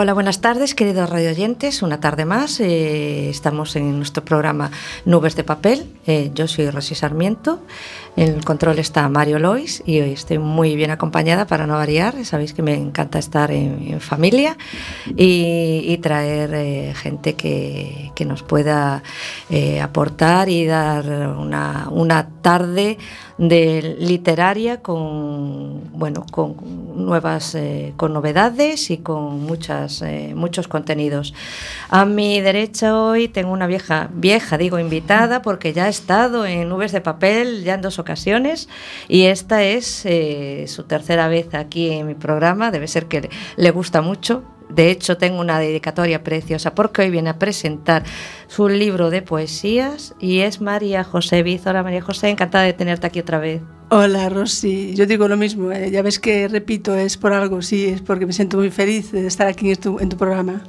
Hola, buenas tardes, queridos radioyentes. Una tarde más. Eh, estamos en nuestro programa Nubes de Papel. Eh, yo soy Rosy Sarmiento. En el control está Mario Lois y hoy estoy muy bien acompañada para no variar. Sabéis que me encanta estar en, familia y, traer eh, gente que, que, nos pueda aportar y dar una, una tarde de literaria con bueno con nuevas con novedades y con muchas eh, muchos contenidos. A mi derecha hoy tengo una vieja, vieja digo, invitada, porque ya ha estado en Nubes de Papel ya en dos ocasiones y esta es eh, su tercera vez aquí en mi programa. Debe ser que le gusta mucho. De hecho, tengo una dedicatoria preciosa porque hoy viene a presentar su libro de poesías y es María José Hola María José, encantada de tenerte aquí otra vez. Hola Rosy, yo digo lo mismo, ¿eh? ya ves que repito, es por algo, sí, es porque me siento muy feliz de estar aquí en tu, en tu programa.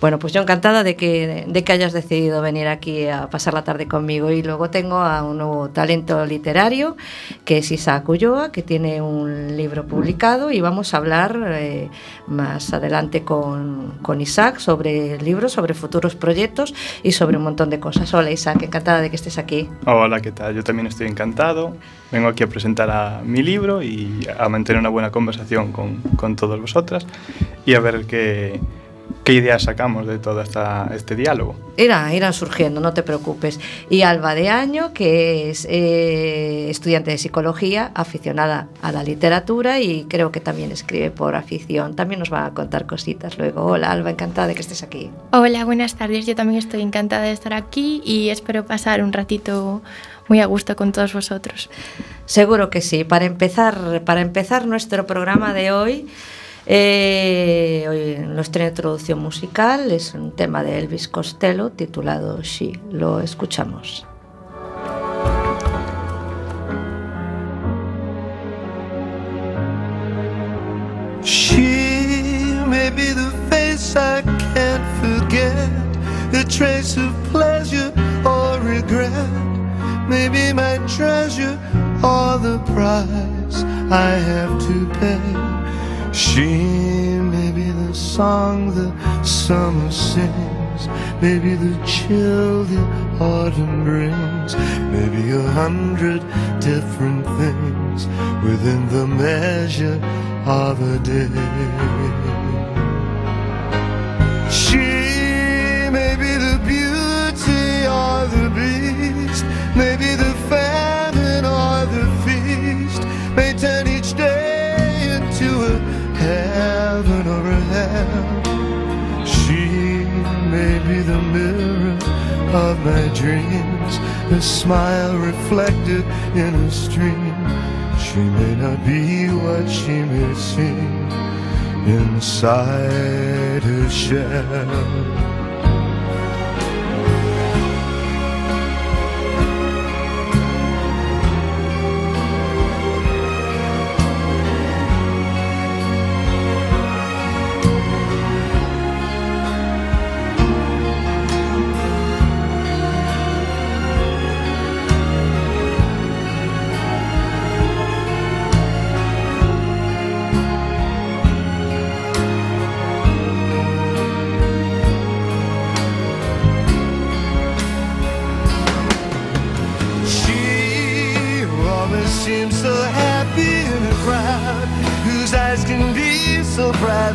Bueno, pues yo encantada de que, de que hayas decidido venir aquí a pasar la tarde conmigo. Y luego tengo a un nuevo talento literario, que es Isaac Ulloa, que tiene un libro publicado y vamos a hablar eh, más adelante con, con, Isaac sobre el libro, sobre futuros proyectos y sobre un montón de cosas. Hola Isaac, encantada de que estés aquí. Hola, ¿qué tal? Yo también estoy encantado. Vengo aquí a presentar a mi libro y a mantener una buena conversación con, con todos vosotras y a ver qué ¿Qué ideas sacamos de todo esta, este diálogo? Irán, irán surgiendo, no te preocupes. Y Alba de Año, que es eh, estudiante de psicología, aficionada a la literatura y creo que también escribe por afición. También nos va a contar cositas luego. Hola Alba, encantada de que estés aquí. Hola, buenas tardes. Yo también estoy encantada de estar aquí y espero pasar un ratito muy a gusto con todos vosotros. Seguro que sí. Para empezar, para empezar nuestro programa de hoy... Eh, nuestra introducción musical es un tema de Elvis Costello titulado She. Lo escuchamos. She may be the face I can't forget, a trace of pleasure or regret, maybe my treasure or the price I have to pay. She may be the song the summer sings, maybe the chill the autumn brings, maybe a hundred different things within the measure of a day. She may be the beauty or the beast, maybe heaven or hell. She may be the mirror of my dreams, a smile reflected in a stream. She may not be what she may seem inside her shell.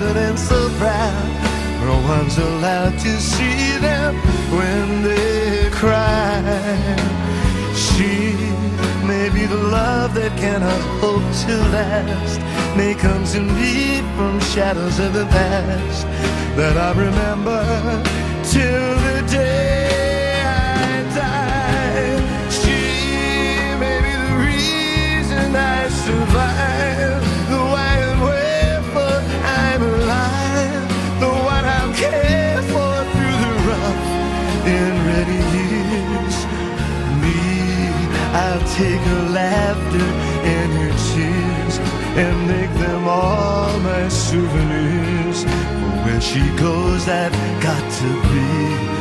excited and so proud. No one's allowed to see them when they cry. She may be the love that cannot hope to last. May come to me from shadows of the past that I remember till. Take her laughter and her tears and make them all my souvenirs. For where she goes, I've got to be.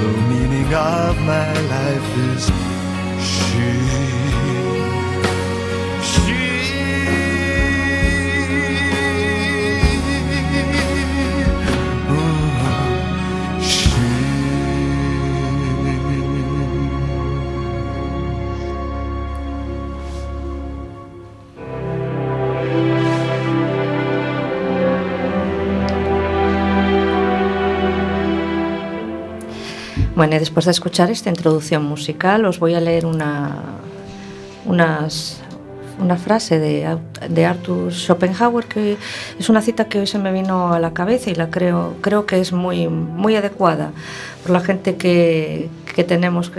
The meaning of my life is Bueno, después de escuchar esta introducción musical, os voy a leer una, una frase de, Arthur Schopenhauer, que es una cita que hoy se me vino a la cabeza y la creo, creo que es muy, muy adecuada por la gente que, que tenemos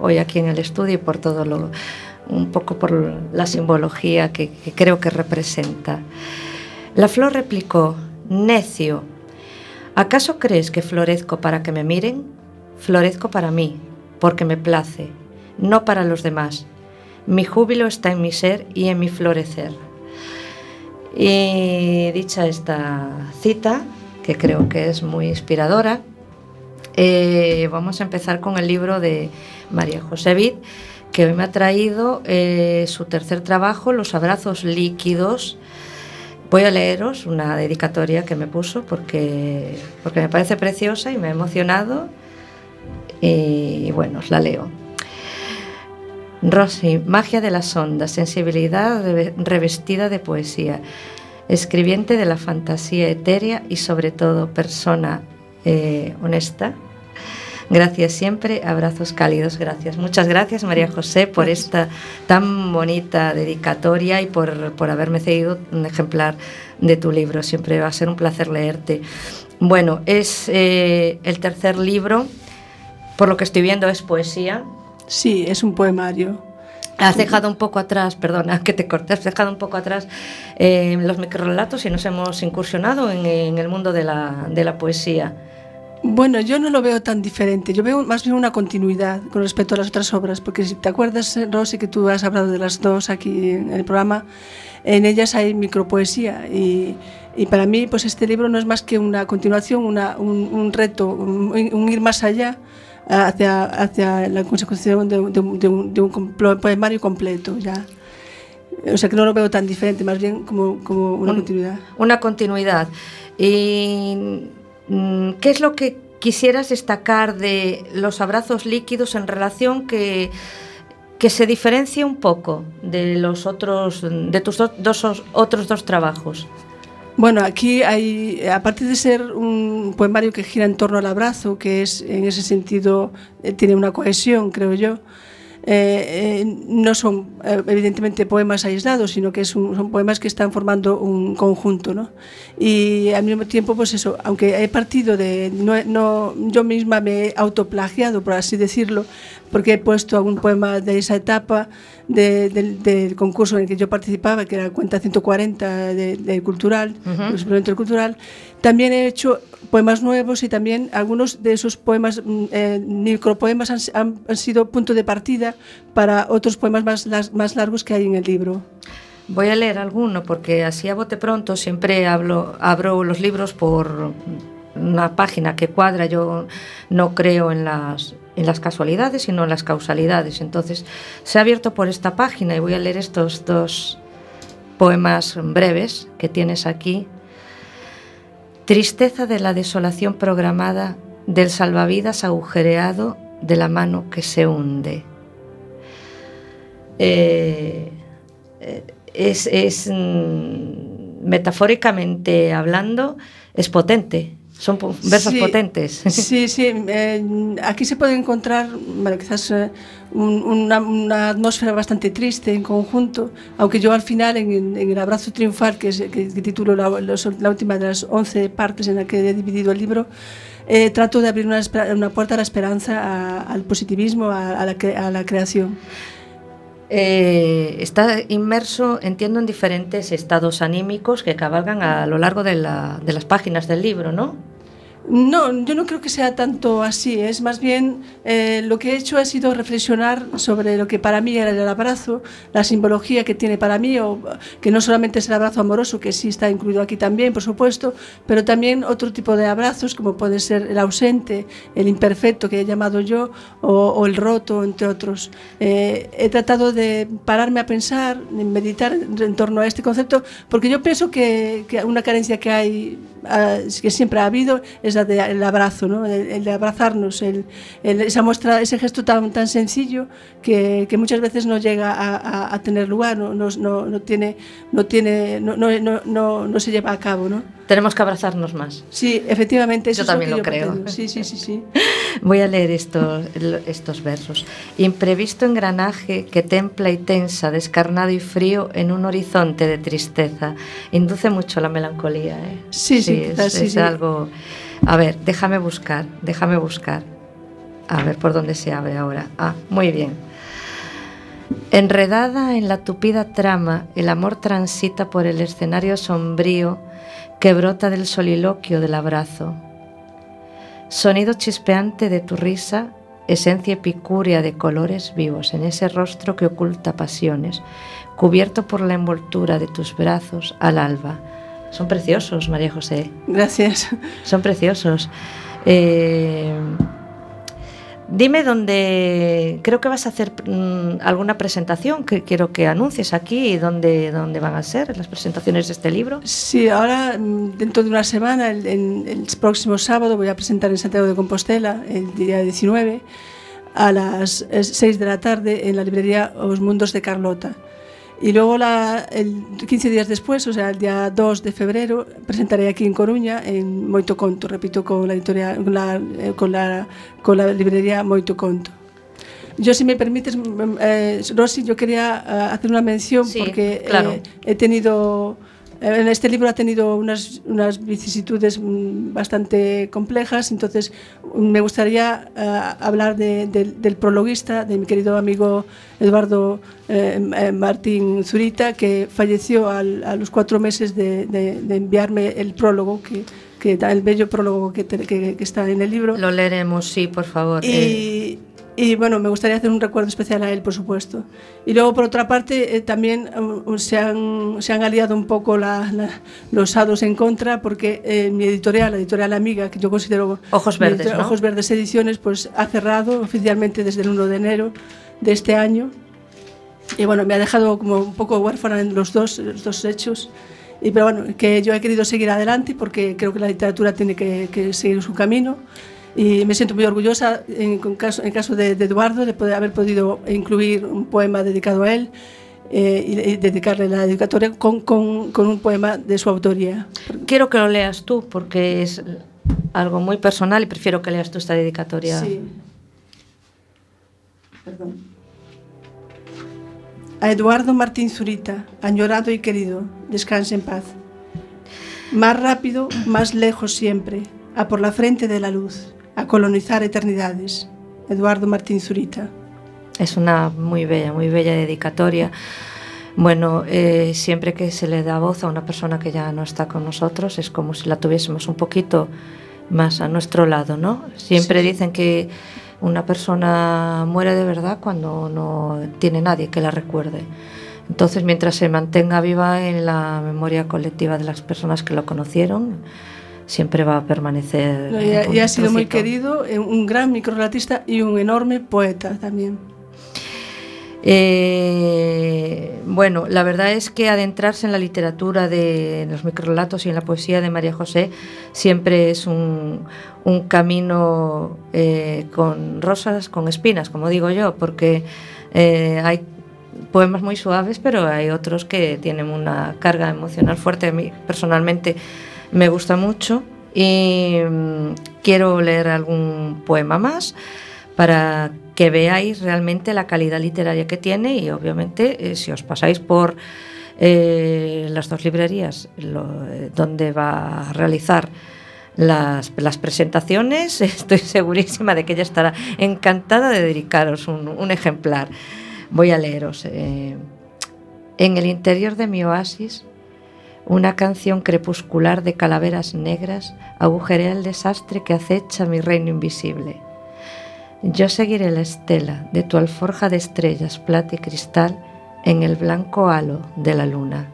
hoy aquí en el estudio y por todo lo, un poco por la simbología que, que creo que representa. La flor replicó, necio, ¿acaso crees que florezco para que me miren? Florezco para mí, porque me place, no para los demás. Mi júbilo está en mi ser y en mi florecer. Y dicha esta cita, que creo que es muy inspiradora, eh, vamos a empezar con el libro de María José Vid, que hoy me ha traído eh, su tercer trabajo, Los abrazos líquidos. Voy a leeros una dedicatoria que me puso porque, porque me parece preciosa y me ha emocionado. Y bueno, os la leo. Rosy, magia de las ondas, sensibilidad reve- revestida de poesía, escribiente de la fantasía etérea y sobre todo persona eh, honesta. Gracias siempre, abrazos cálidos, gracias. Muchas gracias María José por esta tan bonita dedicatoria y por, por haberme cedido un ejemplar de tu libro. Siempre va a ser un placer leerte. Bueno, es eh, el tercer libro, por lo que estoy viendo es poesía, Sí, es un poemario. Has dejado un poco atrás, perdona que te corté, has dejado un poco atrás eh, los microrelatos y nos hemos incursionado en, en el mundo de la, de la poesía. Bueno, yo no lo veo tan diferente. Yo veo más bien una continuidad con respecto a las otras obras, porque si te acuerdas, eh, Rosy, que tú has hablado de las dos aquí en el programa, en ellas hay micropoesía y, y para mí, pues este libro no es más que una continuación, una, un, un reto, un, un ir más allá hacia, hacia la consecución de, de un- de un, de un poemario completo ya. O sea que no lo veo tan diferente, más bien como, como una Un- continuidad. Una continuidad. ¿Y mm, qué es lo que quisieras destacar de los abrazos líquidos en relación que, que se diferencia un poco de los otros, de tus do- dos, otros dos trabajos? Bueno, aquí hay, aparte de ser un poemario que gira en torno al abrazo, que es en ese sentido eh, tiene una cohesión, creo yo, eh, eh, no son eh, evidentemente poemas aislados, sino que un- son poemas que están formando un conjunto, ¿no? Y al mismo tiempo, pues eso, aunque he partido de, no, no- yo misma me he autoplagiado, por así decirlo, porque he puesto algún poema de esa etapa de- del, del concurso en el que yo participaba, que era Cuenta 140 de, de Cultural, el suplemento del Cultural. También he hecho poemas nuevos y también algunos de esos poemas, mm, eh, micropoemas, han, sido punto de partida para otros poemas más, largos que hay en el libro. Voy a leer alguno porque así a bote pronto siempre abro los libros por una página que cuadra. Yo no creo en las, en las casualidades, sino en las causalidades. Entonces se ha abierto por esta página y voy a leer estos dos poemas breves que tienes aquí. Tristeza de la desolación programada del salvavidas agujereado de la mano que se hunde. Eh, eh, es, es, mm, metafóricamente hablando, es potente. Son po- versos Sí, potentes. Sí, sí. eh, aquí se puede encontrar, bueno, quizás eh, un- una, una atmósfera bastante triste en conjunto, aunque yo al final, en, en- el abrazo triunfal, que, es, que, que titulo la, los- la última de las 11 partes en la que he dividido el libro, eh, trato de abrir una, una puerta a la esperanza, a- al positivismo, a, a la, a la creación. Eh, está inmerso, entiendo, en diferentes estados anímicos que cabalgan a lo largo de, la- de las páginas del libro, ¿no? No, yo no creo que sea tanto así. Es más bien eh, lo que he hecho ha sido reflexionar sobre lo que para mí era el abrazo, la simbología que tiene para mí, o que no solamente es el abrazo amoroso, que sí está incluido aquí también, por supuesto, pero también otro tipo de abrazos, como puede ser el ausente, el imperfecto que he llamado yo, o, el roto, entre otros. Eh, he tratado de pararme a pensar, meditar en, en torno a este concepto, porque yo pienso que, que una carencia que hay, ah, que siempre ha habido, es la del abrazo, ¿no? el, el de abrazarnos, el, el- esa muestra, ese gesto tan, tan sencillo que, que muchas veces no llega a, a- a tener lugar, no, no, no, no tiene, no, tiene no, no, se lleva a cabo. ¿no? Tenemos que abrazarnos más. Sí, efectivamente, eso Yo es también lo lo que yo creo. pretendo. Sí, sí, sí, sí. Voy a leer estos, estos versos. Imprevisto engranaje que templa y tensa, descarnado y frío en un horizonte de tristeza. Induce mucho la melancolía. ¿eh? Sí, sí, es, quizás sí, es sí. algo... A ver, déjame buscar, déjame buscar. A ver por dónde se abre ahora. Ah, muy bien. Enredada en la tupida trama, el amor transita por el escenario sombrío que brota del soliloquio del abrazo. Sonido chispeante de tu risa, esencia epicúrea de colores vivos en ese rostro que oculta pasiones, cubierto por la envoltura de tus brazos al alba. Son preciosos, María José. Gracias. Son preciosos. Eh, dime dónde. Creo que vas a hacer mmm, alguna presentación que quiero que anuncies aquí y dónde, dónde van a ser las presentaciones de este libro. Sí, ahora mm, dentro de una semana, el, el, el próximo sábado, voy a presentar en Santiago de Compostela, el día 19, a las eh, 6 de la tarde en la librería Os Mundos de Carlota. Y luego la, el 15 días después, o sea, el día 2 de febrero, presentaré aquí en Coruña en Moito Conto, repito, con la editorial con la, eh, con la, con la librería Moito Conto. Yo, si me permites, mm, eh, Rosy, yo quería eh, hacer una mención sí, porque claro. Eh, he tenido en este libro ha tenido unas, unas vicisitudes mm, bastante complejas, entonces mm, me gustaría eh, hablar de- del- del prologuista, de mi querido amigo Eduardo eh, eh, Martín Zurita, que falleció al- a los cuatro meses de, de- de enviarme el prólogo, que, que el bello prólogo que, te- que- que está en el libro. Lo leeremos, sí, por favor. Eh, Y, y, bueno, me gustaría hacer un recuerdo especial a él, por supuesto. Y luego, por otra parte, eh, también um, se, han, se han aliado un poco la- la- los hados en contra, porque eh, mi editorial, la editorial amiga, que yo considero... Ojos Verdes, ¿no? Ojos Verdes Ediciones, pues ha cerrado oficialmente desde el 1 de enero de este año. Y bueno, me ha dejado como un poco huérfana en los dos, los dos hechos. Y, pero bueno, que yo he querido seguir adelante porque creo que la literatura tiene que, que seguir su camino. Y me siento muy orgullosa, en, con caso, en el caso de, de Eduardo, de poder haber podido incluir un poema dedicado a él eh, y, y dedicarle la dedicatoria con, con, con un poema de su autoría. quiero que lo leas tú porque es algo muy personal y prefiero que leas tú esta dedicatoria. Sí. Perdón. A Eduardo Martín Zurita, añorado y querido, descanse en paz. Más rápido, más lejos siempre, a por la frente de la luz, a colonizar eternidades. Eduardo Martín Zurita. Es una muy bella, muy bella dedicatoria. Bueno, eh, siempre que se le da voz a una persona que ya no está con nosotros, es como si la tuviésemos un poquito más a nuestro lado, ¿no? Siempre dicen que una persona muere de verdad cuando no tiene nadie que la recuerde. Entonces, mientras se mantenga viva en la memoria colectiva de las personas que lo conocieron, siempre va a permanecer. No, y, ha, un y ha sido muy querido, eh, un gran microrelatista y un enorme poeta también. Eh, bueno, la verdad es que adentrarse en la literatura de en los microrelatos y en la poesía de María José siempre es un, un camino eh, con rosas, con espinas, como digo yo, porque eh, hay poemas muy suaves, pero hay otros que tienen una carga emocional fuerte. A mí personalmente me gusta mucho y mm, quiero leer algún poema más para que veáis realmente la calidad literaria que tiene y obviamente eh, si os pasáis por eh, las dos librerías eh, donde va a realizar las, presentaciones, estoy segurísima de que ella estará encantada de dedicaros un, ejemplar. Voy a leeros. en el interior de mi oasis, una canción crepuscular de calaveras negras agujerea el desastre que acecha mi reino invisible. Yo seguiré la estela de tu alforja de estrellas, plata y cristal en el blanco halo de la luna.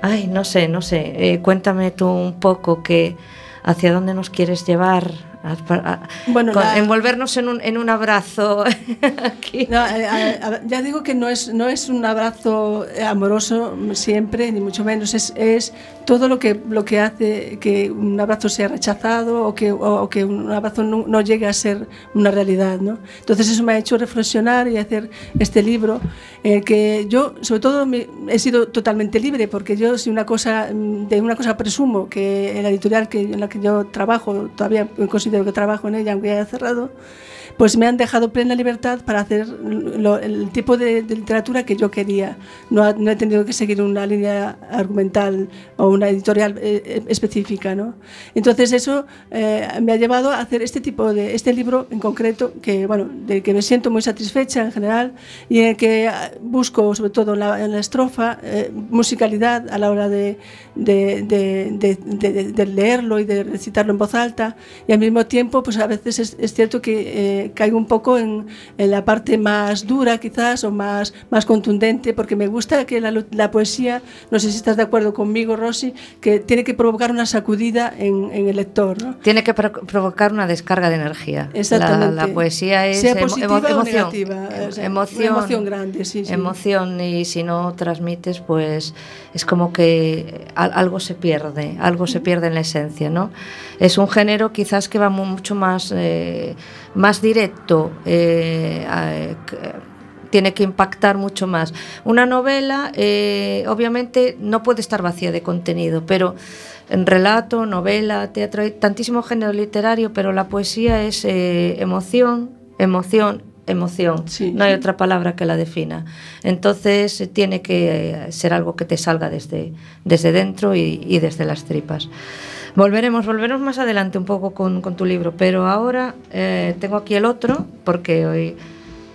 Ay, no sé, no sé. eh, cuéntame tú un poco que hacia dónde nos quieres llevar. A- a- Bueno, con- la- envolvernos en un, en un abrazo aquí. No, eh, ya digo que no es, no es un abrazo eh, amoroso siempre, ni mucho menos. Es, es todo lo que, lo que hace que un abrazo sea rechazado o que, o, o que un abrazo no, no llegue a ser una realidad. ¿no? Entonces eso me ha hecho reflexionar y hacer este libro en el que yo, sobre todo, me- he sido totalmente libre porque yo si una cosa, mm, de una cosa presumo que la editorial que, en la que yo trabajo todavía me considero estudio, que trabajo en ella, aunque haya cerrado, pues me han dejado plena libertad para hacer el tipo de, literatura que yo quería. No, ha- no he tenido que seguir una línea argumental o una editorial eh, eh, específica. ¿no? Entonces eso eh, me ha llevado a hacer este tipo de, este libro en concreto, que, bueno, del que me siento muy satisfecha en general y en el que ah, busco, sobre todo en la, estrofa, musicalidad a la hora de, de, leerlo y de recitarlo en voz alta y al mismo tiempo pues a veces es, es cierto que eh, caigo un poco en, en la parte más dura quizás o más, más contundente porque me gusta que la, la poesía, no sé si estás de acuerdo conmigo Rosy, que tiene que provocar una sacudida en, en el lector. ¿no? Tiene que pro- provocar una descarga de energía. La, Exactamente. la poesía es Sea positiva emo- o emoción. negativa, o sea, emoción, una emoción grande, sí, sí. Emoción y si no transmites, pues es como que al- algo se pierde, algo se pierde en la esencia, ¿no? Es un género quizás que va mu- mucho más, eh, más directo eh, a, eh, tiene que impactar mucho más. Una novela, eh, obviamente, no puede estar vacía de contenido, pero en relato, novela, teatro, hay tantísimo género literario, pero la poesía es eh, emoción, emoción, emoción. Sí, no hay sí. otra palabra que la defina. Entonces, eh, tiene que eh, ser algo que te salga desde, desde dentro y, y desde las tripas. Volveremos, volveremos más adelante un poco con, con tu libro, pero ahora eh, tengo aquí el otro, porque hoy,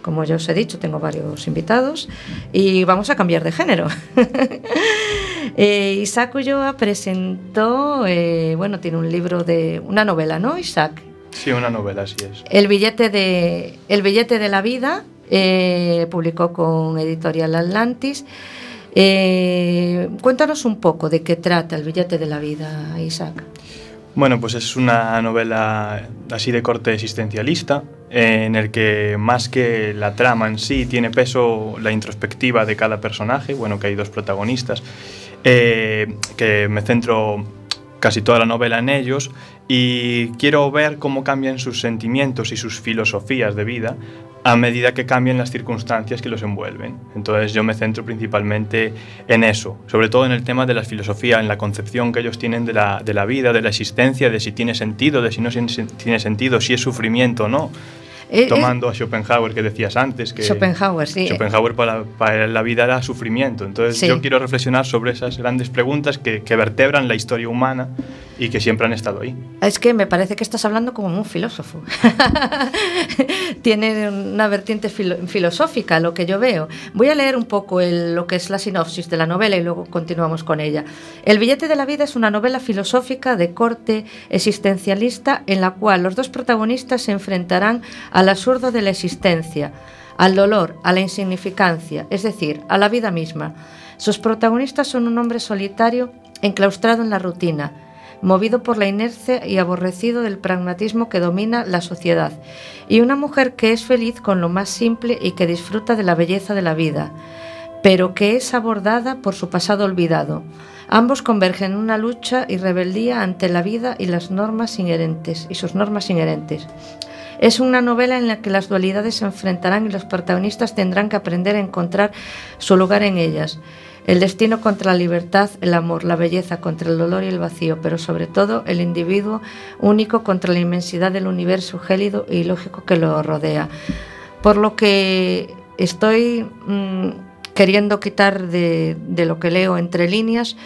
como ya os he dicho, tengo varios invitados y vamos a cambiar de género. eh, Isaac Ulloa presentó, eh, bueno, tiene un libro de una novela, ¿no, Isaac? Sí, una novela, así es. El billete de, el billete de la vida, eh, publicó con Editorial Atlantis. Eh, cuéntanos un poco de qué trata el billete de la vida, Isaac. Bueno, pues es una novela así de corte existencialista, eh, en el que más que la trama en sí tiene peso la introspectiva de cada personaje, bueno, que hay dos protagonistas, eh, que me centro casi toda la novela en ellos y quiero ver cómo cambian sus sentimientos y sus filosofías de vida a medida que cambian las circunstancias que los envuelven. Entonces yo me centro principalmente en eso, sobre todo en el tema de la filosofía, en la concepción que ellos tienen de la, de la vida, de la existencia, de si tiene sentido, de si no tiene sentido, si es sufrimiento o no. Eh, eh, Tomando a Schopenhauer que decías antes, que Schopenhauer, sí. Schopenhauer para, para la vida era sufrimiento. Entonces Sí. yo quiero reflexionar sobre esas grandes preguntas que, que vertebran la historia humana y que siempre han estado ahí. Es que me parece que estás hablando como un filósofo. Tiene una vertiente filo- filosófica, lo que yo veo. Voy a leer un poco el- lo que es la sinopsis de la novela y luego continuamos con ella. El billete de la vida es una novela filosófica de corte existencialista en la cual los dos protagonistas se enfrentarán al absurdo de la existencia, al dolor, a la insignificancia, es decir, a la vida misma. Sus protagonistas son un hombre solitario enclaustrado en la rutina, movido por la inercia y aborrecido del pragmatismo que domina la sociedad, y una mujer que es feliz con lo más simple y que disfruta de la belleza de la vida, pero que es abordada por su pasado olvidado. Ambos convergen en una lucha y rebeldía ante la vida y las normas inherentes y sus normas inherentes. Es una novela en la que las dualidades se enfrentarán y los protagonistas tendrán que aprender a encontrar su lugar en ellas. El destino contra la libertad, el amor, la belleza contra el dolor y el vacío, pero sobre todo el individuo único contra la inmensidad del universo gélido y lógico que lo rodea. Por lo que estoy mm, queriendo quitar de, de lo que leo entre líneas,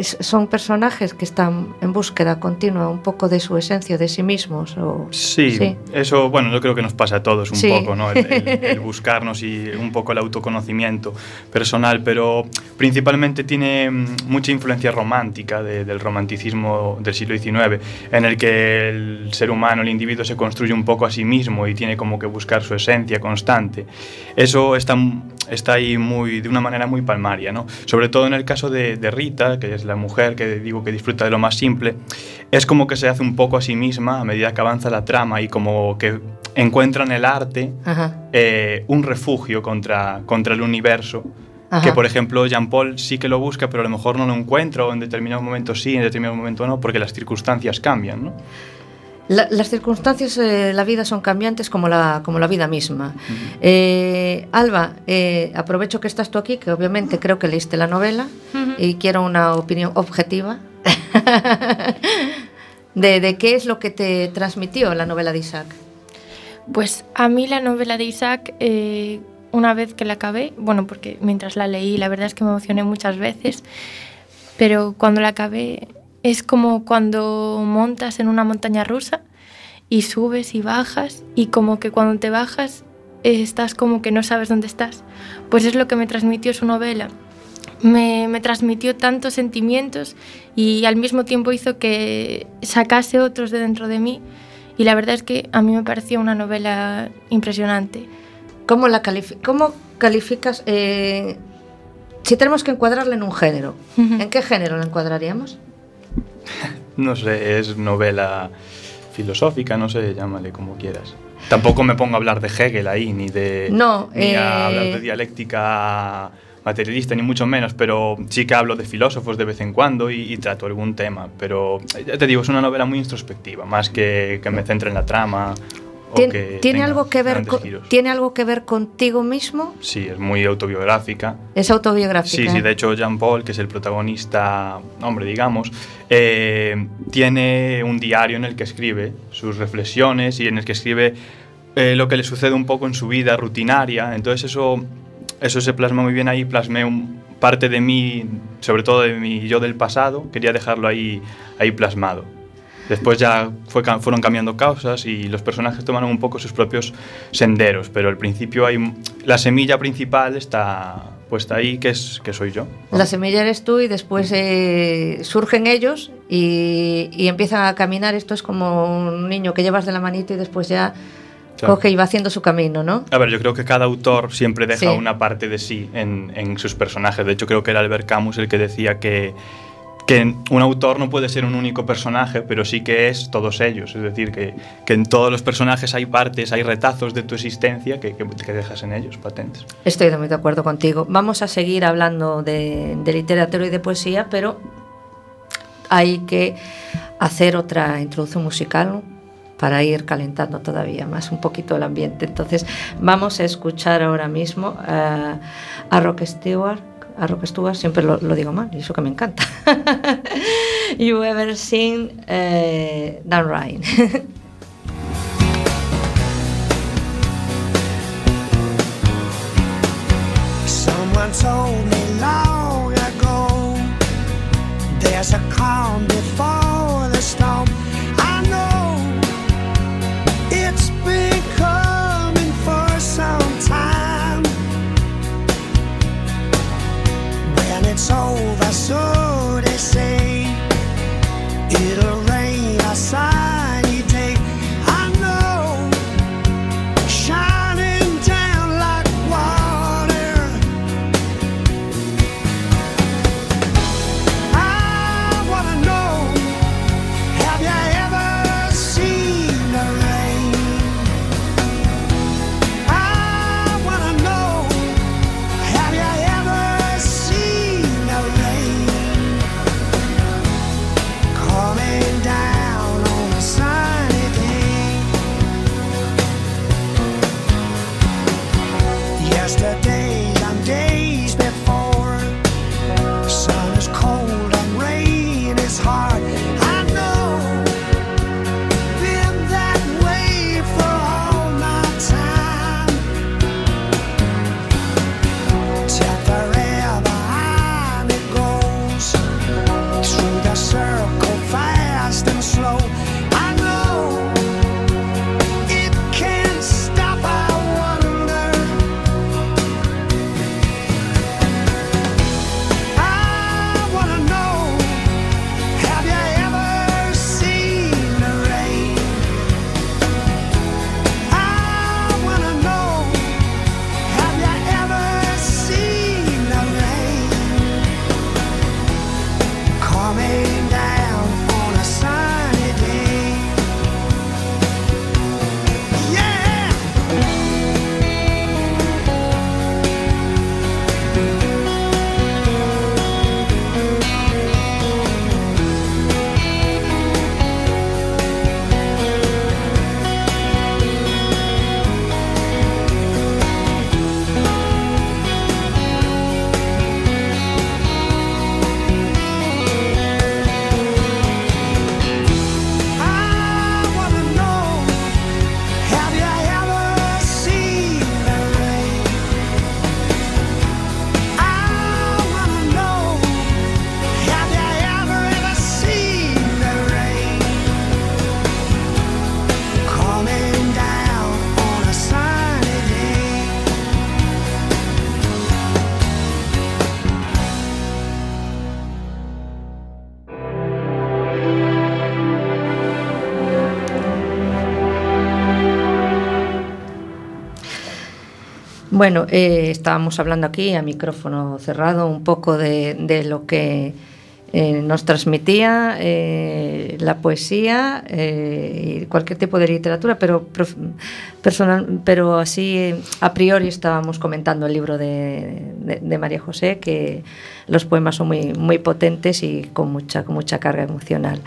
es- son personajes que están en búsqueda continua un poco de su esencia, de sí mismos. O, Sí, eso, bueno, yo creo que nos pasa a todos un Sí. poco, ¿no? El, el- el buscarnos y un poco el autoconocimiento personal, pero principalmente tiene mm, mucha influencia romántica de- del romanticismo del siglo XIX, en el que el ser humano, el individuo, se construye un poco a sí mismo y tiene como que buscar su esencia constante. Eso está, está ahí muy, de una manera muy palmaria, ¿no? Sobre todo en el caso de, de Rita, que es la mujer que digo que disfruta de lo más simple, es como que se hace un poco a sí misma a medida que avanza la trama y como que encuentra en el arte eh, un refugio contra, contra el universo. ajá. Que por ejemplo Jean Paul sí que lo busca, pero a lo mejor no lo encuentra, o en determinado momento sí, en determinado momento no, porque las circunstancias cambian, ¿no? La- las circunstancias de la vida son cambiantes como la, como la vida misma. Eh, Alba, eh, aprovecho que estás tú aquí, que obviamente creo que leíste la novela Ujú. y quiero una opinión objetiva. de, de qué es lo que te transmitió la novela de Isaac. Pues a mí la novela de Isaac, eh, una vez que la acabé, bueno, porque mientras la leí, la verdad es que me emocioné muchas veces, pero cuando la acabé es como cuando montas en una montaña rusa y subes y bajas y como que cuando te bajas eh, estás como que no sabes dónde estás. Pues es lo que me transmitió su novela. Me, me transmitió tantos sentimientos y al mismo tiempo hizo que sacase otros de dentro de mí y la verdad es que a mí me pareció una novela impresionante. ¿Cómo, la califi- cómo calificas? eh, si tenemos que encuadrarla en un género. ¿en qué género la encuadraríamos? No sé, es novela filosófica, no sé, llámale como quieras. Tampoco me pongo a hablar de Hegel ahí, ni de. No, ni eh, a hablar de dialéctica materialista, ni mucho menos, pero sí que hablo de filósofos de vez en cuando y, y trato algún tema. Pero eh, ya te digo, es una novela muy introspectiva, más que que me centre en la trama. O ¿Tien- que ¿Tiene, algo que ver con. ¿Tiene algo que ver contigo mismo? Sí, es muy autobiográfica. Es autobiográfica. Sí, sí, de hecho Jean Paul, que es el protagonista, hombre, digamos, eh, tiene un diario en el que escribe sus reflexiones y en el que escribe eh, lo que le sucede un poco en su vida rutinaria. Entonces eso, eso se plasma muy bien ahí, plasmé un, parte de mí, sobre todo de mi yo del pasado, quería dejarlo ahí, ahí plasmado. Después ya fue, fueron cambiando causas y los personajes tomaron un poco sus propios senderos, pero al principio hay la semilla principal está puesta ahí, que es que soy yo. La semilla eres tú y después eh, surgen ellos y, y empiezan a caminar. Esto es como un niño que llevas de la manito y después ya Claro. coge y va haciendo su camino, ¿no? A ver, yo creo que cada autor siempre deja Sí. una parte de sí en, en sus personajes. De hecho, creo que era Albert Camus el que decía que, que un autor no puede ser un único personaje, pero sí que es todos ellos. Es decir, que, que en todos los personajes hay partes, hay retazos de tu existencia que, que- que dejas en ellos, patentes. Estoy muy de acuerdo contigo. Vamos a seguir hablando de, literatura y de poesía, pero hay que hacer otra introducción musical para ir calentando todavía más un poquito el ambiente. Entonces vamos a escuchar ahora mismo eh, a Rock Stewart. A Rock Stewart siempre lo, lo digo mal, y eso que me encanta. you ever seen eh, Dan Ryan? Someone told me day. Bueno, eh, estábamos hablando aquí a micrófono cerrado un poco de, lo que eh, nos transmitía eh, la poesía y cualquier tipo de literatura, pero, personal, pero así a priori estábamos comentando el libro de, de- María José, que los poemas son muy, muy potentes y con mucha, con mucha carga emocional.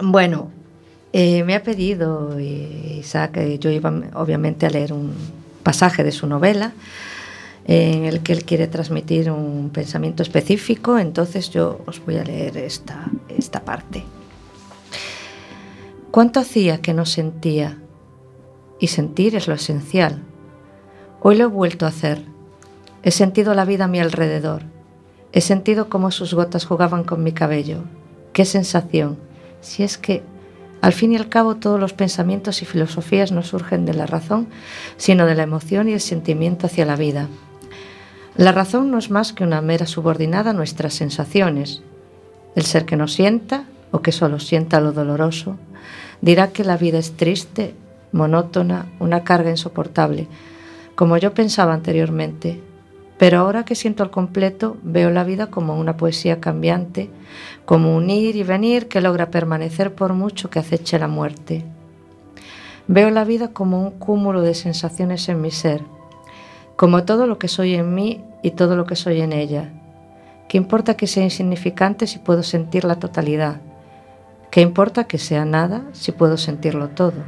Bueno, eh, me ha pedido eh, Isaac, eh, yo iba obviamente a leer un pasaje de su novela en el que él quiere transmitir un pensamiento específico, entonces yo os voy a leer esta, esta parte. ¿Cuánto hacía que no sentía? Y sentir es lo esencial. Hoy lo he vuelto a hacer. He sentido la vida a mi alrededor. He sentido cómo sus gotas jugaban con mi cabello. Qué sensación. Si es que, al fin y al cabo, todos los pensamientos y filosofías no surgen de la razón, sino de la emoción y el sentimiento hacia la vida. La razón no es más que una mera subordinada a nuestras sensaciones. El ser que no sienta, o que solo sienta lo doloroso, dirá que la vida es triste, monótona, una carga insoportable, como yo pensaba anteriormente. Pero ahora que siento al completo, veo la vida como una poesía cambiante, como un ir y venir que logra permanecer por mucho que aceche la muerte. Veo la vida como un cúmulo de sensaciones en mi ser, como todo lo que soy en mí y todo lo que soy en ella. ¿Qué importa que sea insignificante si puedo sentir la totalidad? ¿Qué importa que sea nada si puedo sentirlo todo?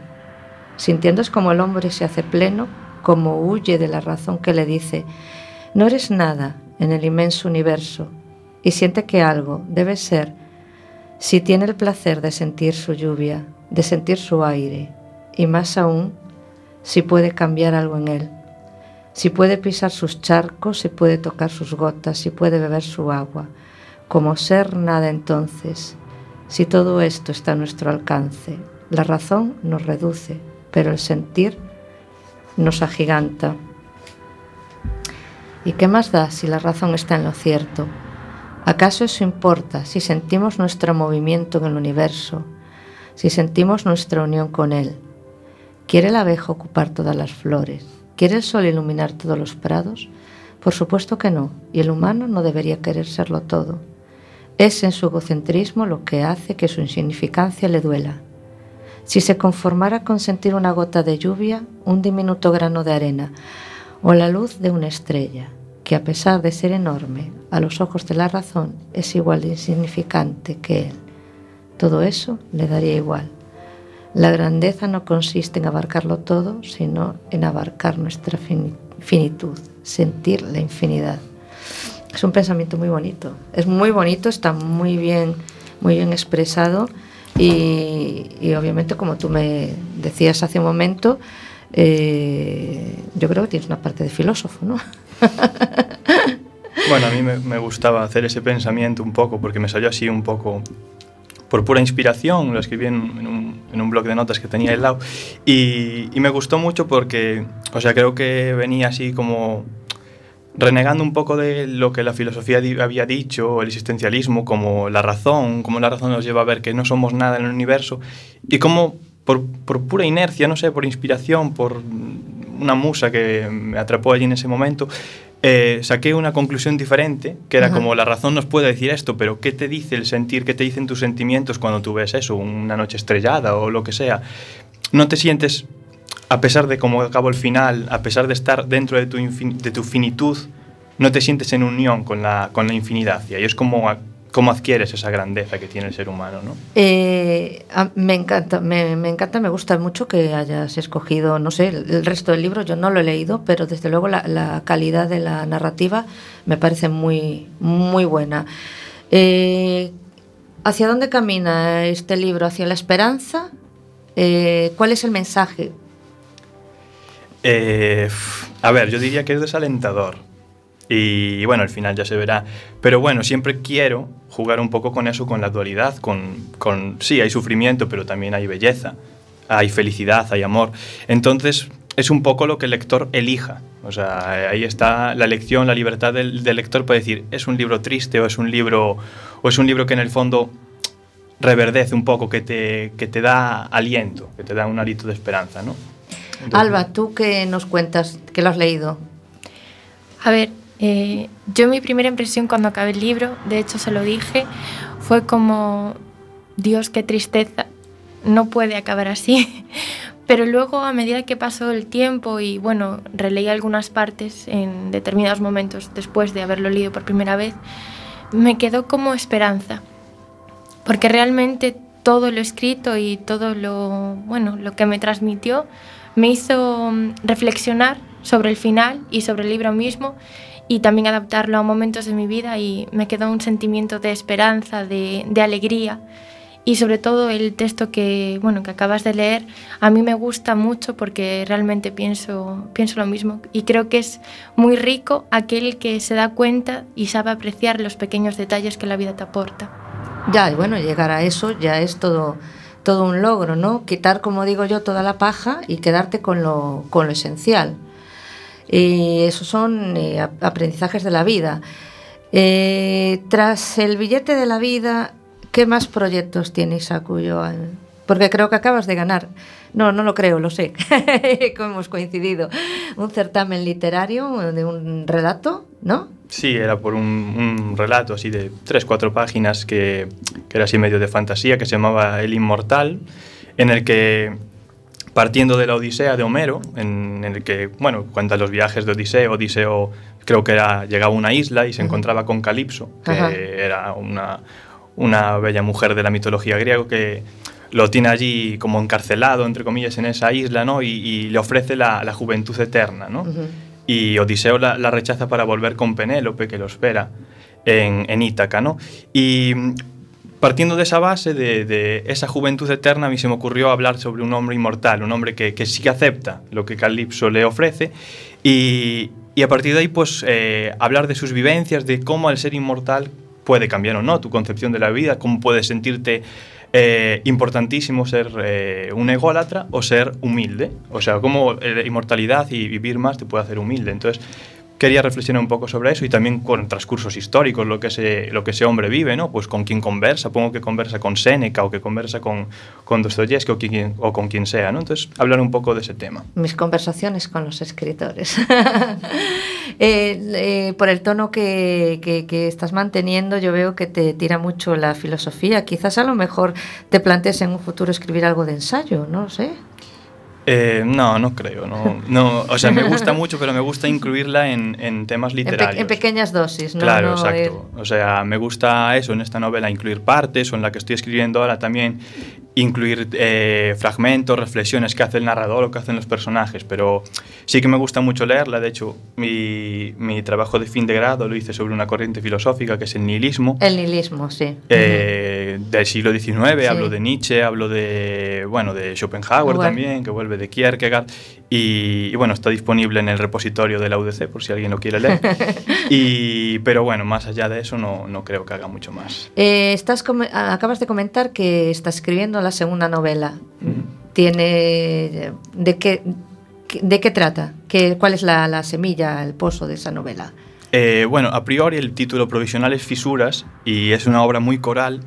Sintiendo es como el hombre se hace pleno, como huye de la razón que le dice, no eres nada en el inmenso universo, y siente que algo debe ser si tiene el placer de sentir su lluvia, de sentir su aire, y más aún si puede cambiar algo en él, si puede pisar sus charcos, si puede tocar sus gotas, si puede beber su agua, como ser nada entonces, si todo esto está a nuestro alcance. La razón nos reduce, pero el sentir nos agiganta. ¿Y qué más da si la razón está en lo cierto? ¿Acaso eso importa si sentimos nuestro movimiento en el universo, si sentimos nuestra unión con él? ¿Quiere la abeja ocupar todas las flores? ¿Quiere el sol iluminar todos los prados? Por supuesto que no, y el humano no debería querer serlo todo. Es en su egocentrismo lo que hace que su insignificancia le duela. Si se conformara con sentir una gota de lluvia, un diminuto grano de arena o la luz de una estrella, que a pesar de ser enorme a los ojos de la razón es igual de insignificante que él, todo eso le daría igual. La grandeza no consiste en abarcarlo todo, sino en abarcar nuestra fini- finitud, sentir la infinidad. Es un pensamiento muy bonito. Es muy bonito, está muy bien, muy bien expresado y, y obviamente como tú me decías hace un momento, eh, yo creo que tienes una parte de filósofo, ¿no? Bueno, a mí me, me gustaba hacer ese pensamiento un poco porque me salió así un poco por pura inspiración, lo escribí en, en un, en un blog de notas que tenía al lado y, y me gustó mucho porque, o sea, creo que venía así como renegando un poco de lo que la filosofía había dicho, el existencialismo, como la razón, como la razón nos lleva a ver que no somos nada en el universo y como por, por pura inercia, no sé, por inspiración, por una musa que me atrapó allí en ese momento, eh, saqué una conclusión diferente, que era Ajá. como la razón nos puede decir esto, pero ¿qué te dice el sentir, qué te dicen tus sentimientos cuando tú ves eso, una noche estrellada o lo que sea? No te sientes, a pesar de cómo acabó el final, a pesar de estar dentro de tu, de tu finitud, no te sientes en unión con la, con la infinidad. Y ahí es como, como adquieres esa grandeza que tiene el ser humano, ¿no? Eh, a- me encanta, me, me encanta, me gusta mucho que hayas escogido, no sé, el, el resto del libro, yo no lo he leído, pero desde luego la, la calidad de la narrativa me parece muy, muy buena. Eh, ¿Hacia dónde camina este libro? ¿Hacia la esperanza? Eh, ¿Cuál es el mensaje? A ver, yo diría que es desalentador. Y bueno, al final ya se verá. Pero bueno, siempre quiero jugar un poco con eso, con la dualidad, con, con sí, hay sufrimiento, pero también hay belleza, hay felicidad, hay amor. Entonces, es un poco lo que el lector elija. O sea, ahí está la elección, la libertad del, del lector para decir, es un libro triste o es un libro, o es un libro que en el fondo reverdece un poco, que te, que te da aliento, que te da un alito de esperanza, ¿no? Entonces, Alba, ¿tú qué nos cuentas? ¿Qué lo has leído? A ver, eh, yo mi primera impresión cuando acabé el libro, de hecho se lo dije, fue como, Dios, qué tristeza, no puede acabar así. Pero luego, a medida que pasó el tiempo y bueno, releí algunas partes en determinados momentos después de haberlo leído por primera vez, me quedó como esperanza. Porque realmente todo lo escrito y todo lo, bueno, lo que me transmitió me hizo mm, reflexionar sobre el final y sobre el libro mismo y también adaptarlo a momentos de mi vida y me quedó un sentimiento de esperanza, de, alegría y sobre todo el texto que, bueno, que acabas de leer a mí me gusta mucho porque realmente pienso, pienso lo mismo y creo que es muy rico aquel que se da cuenta y sabe apreciar los pequeños detalles que la vida te aporta. Ya, y bueno, llegar a eso ya es todo, todo un logro, ¿no? Quitar, como digo yo, toda la paja y quedarte con lo, con lo esencial. Y esos son eh, ap- aprendizajes de la vida. Eh, tras el billete de la vida, ¿qué más proyectos tiene Isakuyo? Porque creo que acabas de ganar. No, no lo creo, lo sé. hemos coincidido. Un certamen literario de un relato, ¿no? Sí, era por un, un relato así de tres, cuatro páginas que, que era así medio de fantasía, que se llamaba El Inmortal, en el que, partiendo de la Odisea de Homero, en, en el que, bueno, cuenta los viajes de Odiseo, Odiseo creo que era, llegaba a una isla y se encontraba con Calipso, que era una, una bella mujer de la mitología griega que lo tiene allí como encarcelado, entre comillas, en esa isla, ¿no? Y, y le ofrece la, la juventud eterna, ¿no? Y Odiseo la, la rechaza para volver con Penélope, que lo espera en, en Ítaca, ¿no? Y partiendo de esa base, de, esa juventud eterna, a mí se me ocurrió hablar sobre un hombre inmortal, un hombre que, sí que acepta lo que Calipso le ofrece, y, y a partir de ahí, pues, eh, hablar de sus vivencias, de cómo al ser inmortal puede cambiar o no tu concepción de la vida, cómo puedes sentirte eh, importantísimo ser eh, un ególatra o ser humilde. O sea, cómo la inmortalidad y vivir más te puede hacer humilde. Entonces, quería reflexionar un poco sobre eso y también con transcursos históricos, lo que ese, lo que ese hombre vive, ¿no? Pues con quien conversa, pongo que conversa con Séneca o que conversa con, con Dostoyevsky o, quien- o con quien sea, ¿no? Entonces, hablar un poco de ese tema. mis conversaciones con los escritores. Eh, eh, por el tono que, que- que estás manteniendo, yo veo que te tira mucho la filosofía. Quizás a lo mejor te plantees en un futuro escribir algo de ensayo, no lo sé. Eh, no, no creo. No, no, o sea, me gusta mucho, pero me gusta incluirla en, en temas En, pe- literarios. en pequeñas dosis, ¿no? Claro, No, exacto. O sea, me gusta eso en esta novela, incluir partes, o en la que estoy escribiendo ahora también, incluir eh, fragmentos, reflexiones que hace el narrador o que hacen los personajes, pero sí que me gusta mucho leerla. De hecho, mi, mi trabajo de fin de grado lo hice sobre una corriente filosófica que es el nihilismo. El nihilismo, sí. eh, del siglo XIX, Sí. hablo de Nietzsche, hablo de, bueno, de Schopenhauer Bueno. también, que vuelve de Kierkegaard, y, y bueno, está disponible en el repositorio de la UDC por si alguien lo quiere leer. y, pero bueno, más allá de eso no, no creo que haga mucho más. Eh, estás acabas de comentar que estás escribiendo la segunda novela. Tiene de qué de qué trata, ¿Qué, cuál es la, la semilla, el pozo de esa novela. Eh, bueno, a priori el título provisional es Fisuras y es una obra muy coral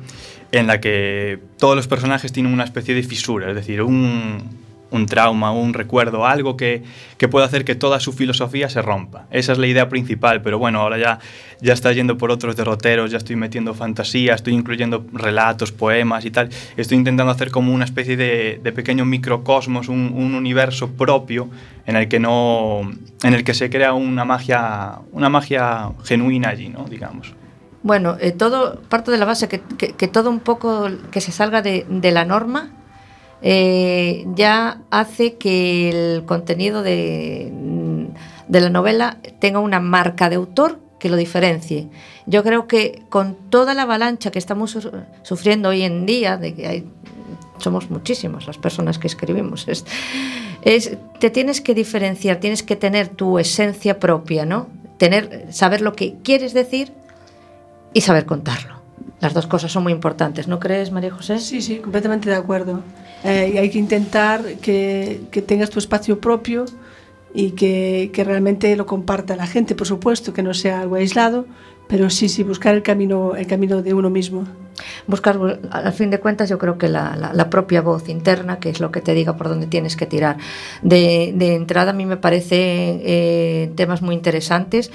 en la que todos los personajes tienen una especie de fisura, es decir, un, un trauma, un recuerdo, algo que, que puede hacer que toda su filosofía se rompa. Esa es la idea principal, pero bueno, ahora ya, ya está yendo por otros derroteros, ya estoy metiendo fantasía, estoy incluyendo relatos, poemas y tal. Estoy intentando hacer como una especie de, pequeño microcosmos, un, un universo propio en el que no en el que se crea una magia una magia genuina allí no digamos Bueno, eh, todo parto de la base que, que- todo un poco que se salga de la norma eh, ya hace que el contenido de, mm, de la novela tenga una marca de autor que lo diferencie. Yo creo que con toda la avalancha que estamos su- sufriendo hoy en día, de que hay, somos muchísimas las personas que escribimos, es, es- te tienes que diferenciar, tienes que tener tu esencia propia, ¿no? Tener, saber lo que quieres decir y saber contarlo. Las dos cosas son muy importantes, ¿no crees, María José? Sí, sí, completamente de acuerdo. Eh, y hay que intentar que, que tengas tu espacio propio y que, que realmente lo comparta la gente, por supuesto, que no sea algo aislado, Pero sí, sí, buscar el camino, el camino de uno mismo. Buscar, al fin de cuentas, yo creo que la, la- la propia voz interna, que es lo que te diga por dónde tienes que tirar. De, de entrada, a mí me parecen eh, temas muy interesantes.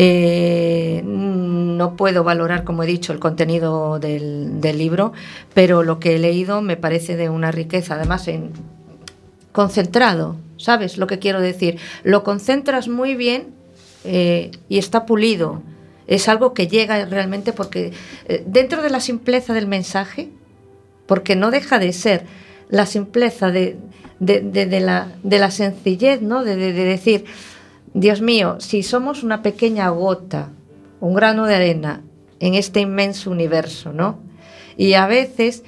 Eh, no puedo valorar, como he dicho, el contenido del, libro, pero lo que he leído me parece de una riqueza, además en concentrado, ¿sabes lo que quiero decir? Lo concentras muy bien eh, y está pulido. Es algo que llega realmente porque eh, dentro de la simpleza del mensaje, porque no deja de ser la simpleza de, la, la sencillez, ¿no? De decir, Dios mío, si somos una pequeña gota, un grano de arena en este inmenso universo, ¿no? Y a veces,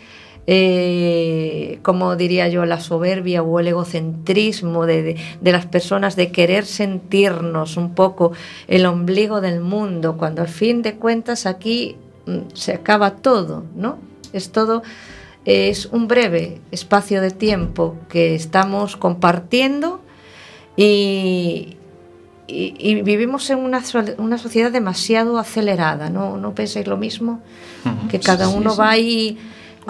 eh, como diría yo, la soberbia o el egocentrismo de, de- las personas de querer sentirnos un poco el ombligo del mundo, cuando al fin de cuentas aquí mm, se acaba todo, ¿no? Es todo, es un breve espacio de tiempo que estamos compartiendo y, y- y vivimos en una, una sociedad demasiado acelerada, ¿no? ¿No pensáis lo mismo? Que cada uno va ahí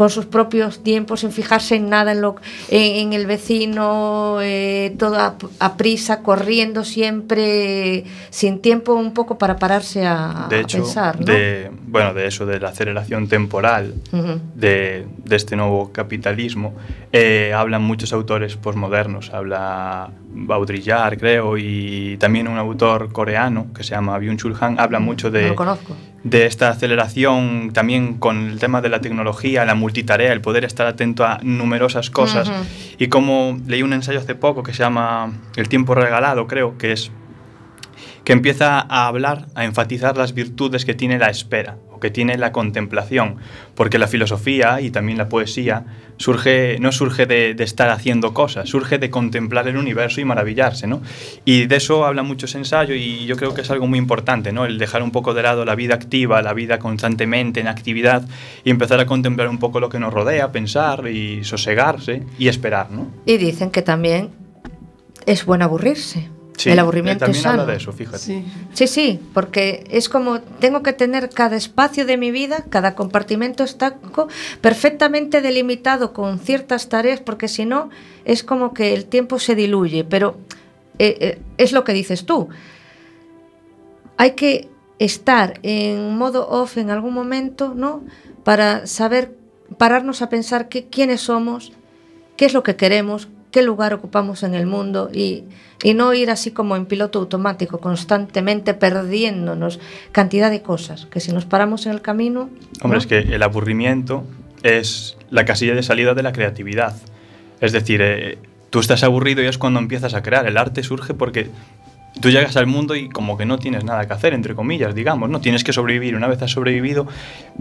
con sus propios tiempos, sin fijarse en nada, en, lo, en, en el vecino, eh, todo a, a prisa, corriendo siempre, sin tiempo un poco para pararse a, De a hecho, pensar, ¿no? de, bueno, de eso, de la aceleración temporal de, de este nuevo capitalismo, eh, hablan muchos autores posmodernos. Habla Baudrillard, creo, y también un autor coreano que se llama Byung-Chul Han, habla mucho No de, lo conozco. De esta aceleración también con el tema de la tecnología, la multitarea, el poder estar atento a numerosas cosas. Y como leí un ensayo hace poco que se llama El tiempo regalado, creo, que es que empieza a hablar, a enfatizar las virtudes que tiene la espera o que tiene la contemplación, porque la filosofía y también la poesía surge, no surge de, estar haciendo cosas, surge de contemplar el universo y maravillarse, ¿no? Y de eso habla mucho ese y yo creo que es algo muy importante, ¿no? El dejar un poco de lado la vida activa, la vida constantemente en actividad y empezar a contemplar un poco lo que nos rodea, pensar y sosegarse y esperar, ¿no? Y dicen que también es bueno aburrirse. Sí, el aburrimiento es también sano. habla de eso, fíjate. Sí. Sí, sí, porque es como tengo que tener cada espacio de mi vida, cada compartimento estanco perfectamente delimitado con ciertas tareas, porque si no es como que el tiempo se diluye. Pero eh, eh, es lo que dices tú. Hay que estar en modo off en algún momento, ¿no? Para saber pararnos a pensar qué, quiénes somos, qué es lo que queremos, qué lugar ocupamos en el mundo y, y no ir así como en piloto automático, constantemente perdiéndonos cantidad de cosas, que si nos paramos en el camino... Hombre, ¿no? es que el aburrimiento es la casilla de salida de la creatividad. Es decir, eh, tú estás aburrido y es cuando empiezas a crear. El arte surge porque tú llegas al mundo y como que no tienes nada que hacer, entre comillas, digamos, ¿no? Tienes que sobrevivir. Una vez has sobrevivido,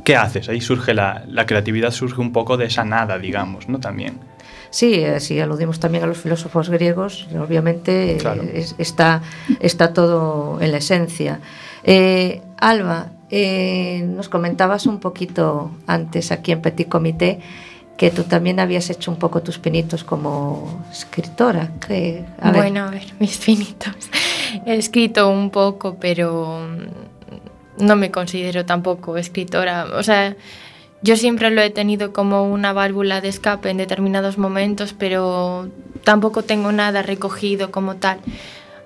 ¿qué haces? Ahí surge la, la creatividad, surge un poco de esa nada, digamos, ¿no? También. Sí, eh, si aludimos también a los filósofos griegos, obviamente eh, Claro. es- está, está todo en la esencia. Eh, Alba, eh, nos comentabas un poquito antes aquí en Petit Comité que tú también habías hecho un poco tus pinitos como escritora. Que, a ver, bueno, a ver, mis finitos. He escrito un poco, pero no me considero tampoco escritora. O sea, yo siempre lo he tenido como una válvula de escape en determinados momentos, pero tampoco tengo nada recogido como tal.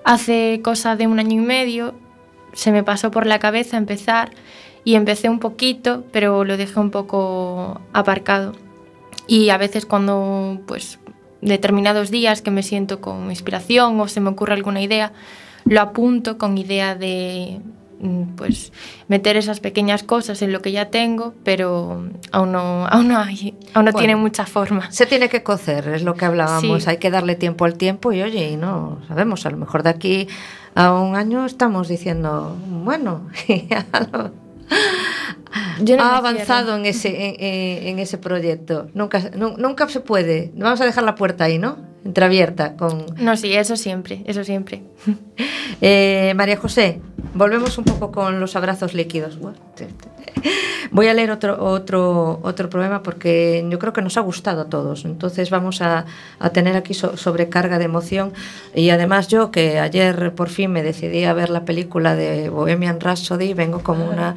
Hace cosa de un año y medio se me pasó por la cabeza empezar y empecé un poquito, pero lo dejé un poco aparcado. Y a veces cuando pues determinados días que me siento con inspiración o se me ocurre alguna idea, lo apunto con idea de pues meter esas pequeñas cosas en lo que ya tengo, pero aún no, aún no, hay, aún no Bueno. tiene mucha forma. Se tiene que cocer, es lo que hablábamos. Sí. Hay que darle tiempo al tiempo y oye, y no sabemos, a lo mejor de aquí a un año estamos diciendo, bueno, ya lo- Yo no ha avanzado en ese, en, en- ese proyecto. Nunca, nu- nunca se puede. Vamos a dejar la puerta ahí, ¿no? Entreabierta. Con... No, sí, eso siempre, eso siempre. Eh, María José, volvemos un poco con los abrazos líquidos. Voy a leer otro, otro, otro poema porque yo creo que nos ha gustado a todos. Entonces vamos a, a tener aquí so- sobrecarga de emoción. Y además yo, que ayer por fin me decidí a ver la película de Bohemian Rhapsody, vengo como una,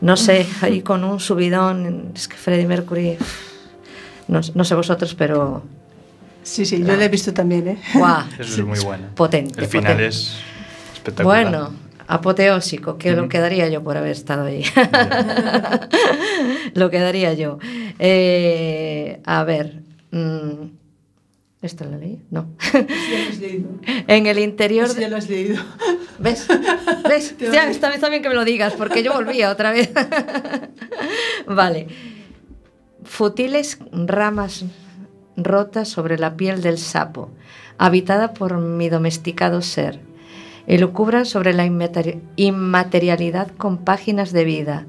no sé, ahí con un subidón. Es que Freddie Mercury, no, no sé vosotros, pero... Sí, sí, yo la he visto también, ¿eh? ¡Guau! Eso es muy bueno. Potente. El final potente. es espectacular. Bueno, apoteósico, que lo quedaría yo por haber estado ahí. lo quedaría yo. Eh, a ver. mm, ¿Esta la leí? No. Ya lo has leído. en el interior. Ya lo has leído. ¿Ves? ¿Ves? Odio. esta vez también que me lo digas, porque yo volvía otra vez. vale. Futiles ramas rotas sobre la piel del sapo, habitada por mi domesticado ser. Elucubran sobre la inmateri- inmaterialidad con páginas de vida,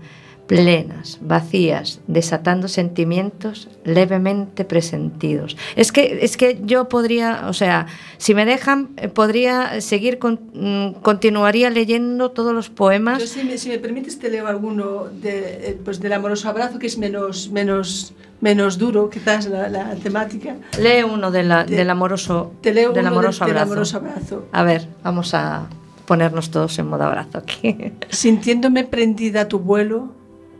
plenas, vacías, desatando sentimientos levemente presentidos. Es que, es que yo podría, o sea, si me dejan, eh, podría seguir, con- mm, continuaría leyendo todos los poemas. Yo, si me, si me permites, te leo alguno de, eh, pues, del amoroso abrazo, que es menos, menos, menos duro, quizás la, la temática. Lee uno de la- Te- del amoroso, Te leo del uno amoroso del, del amoroso abrazo. A ver, vamos a ponernos todos en modo abrazo aquí. Sintiéndome prendida a tu vuelo,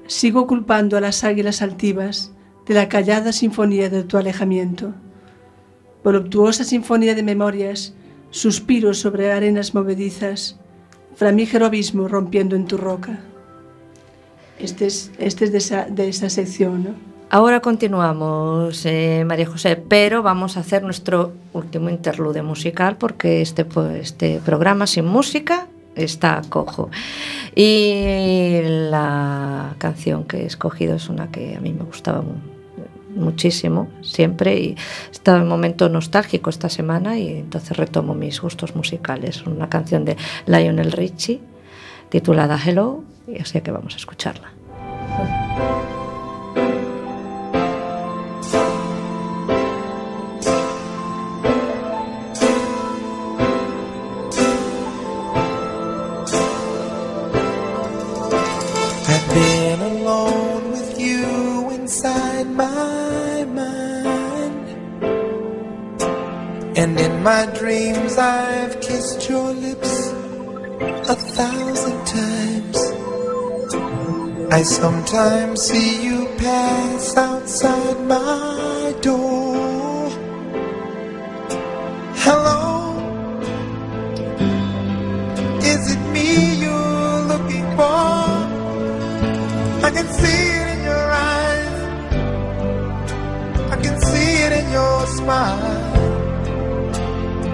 sigo culpando a las águilas altivas de la callada sinfonía de tu alejamiento. Voluptuosa sinfonía de memorias, suspiros sobre arenas movedizas, flamígero abismo rompiendo en tu roca. Este es, este es de, esa, de esa sección, ¿no? Ahora continuamos, eh, María José, pero vamos a hacer nuestro último interlude musical porque este, este programa sin música está cojo. Y la canción que he escogido es una que a mí me gustaba mu- muchísimo siempre y estaba en un momento nostálgico esta semana y entonces retomo mis gustos musicales. Una canción de Lionel Richie titulada Hello y así que vamos a escucharla. My dreams, I've kissed your lips a thousand times. I sometimes see you pass outside my door. Hello, is it me you're looking for? I can see it in your eyes. I can see it in your smile.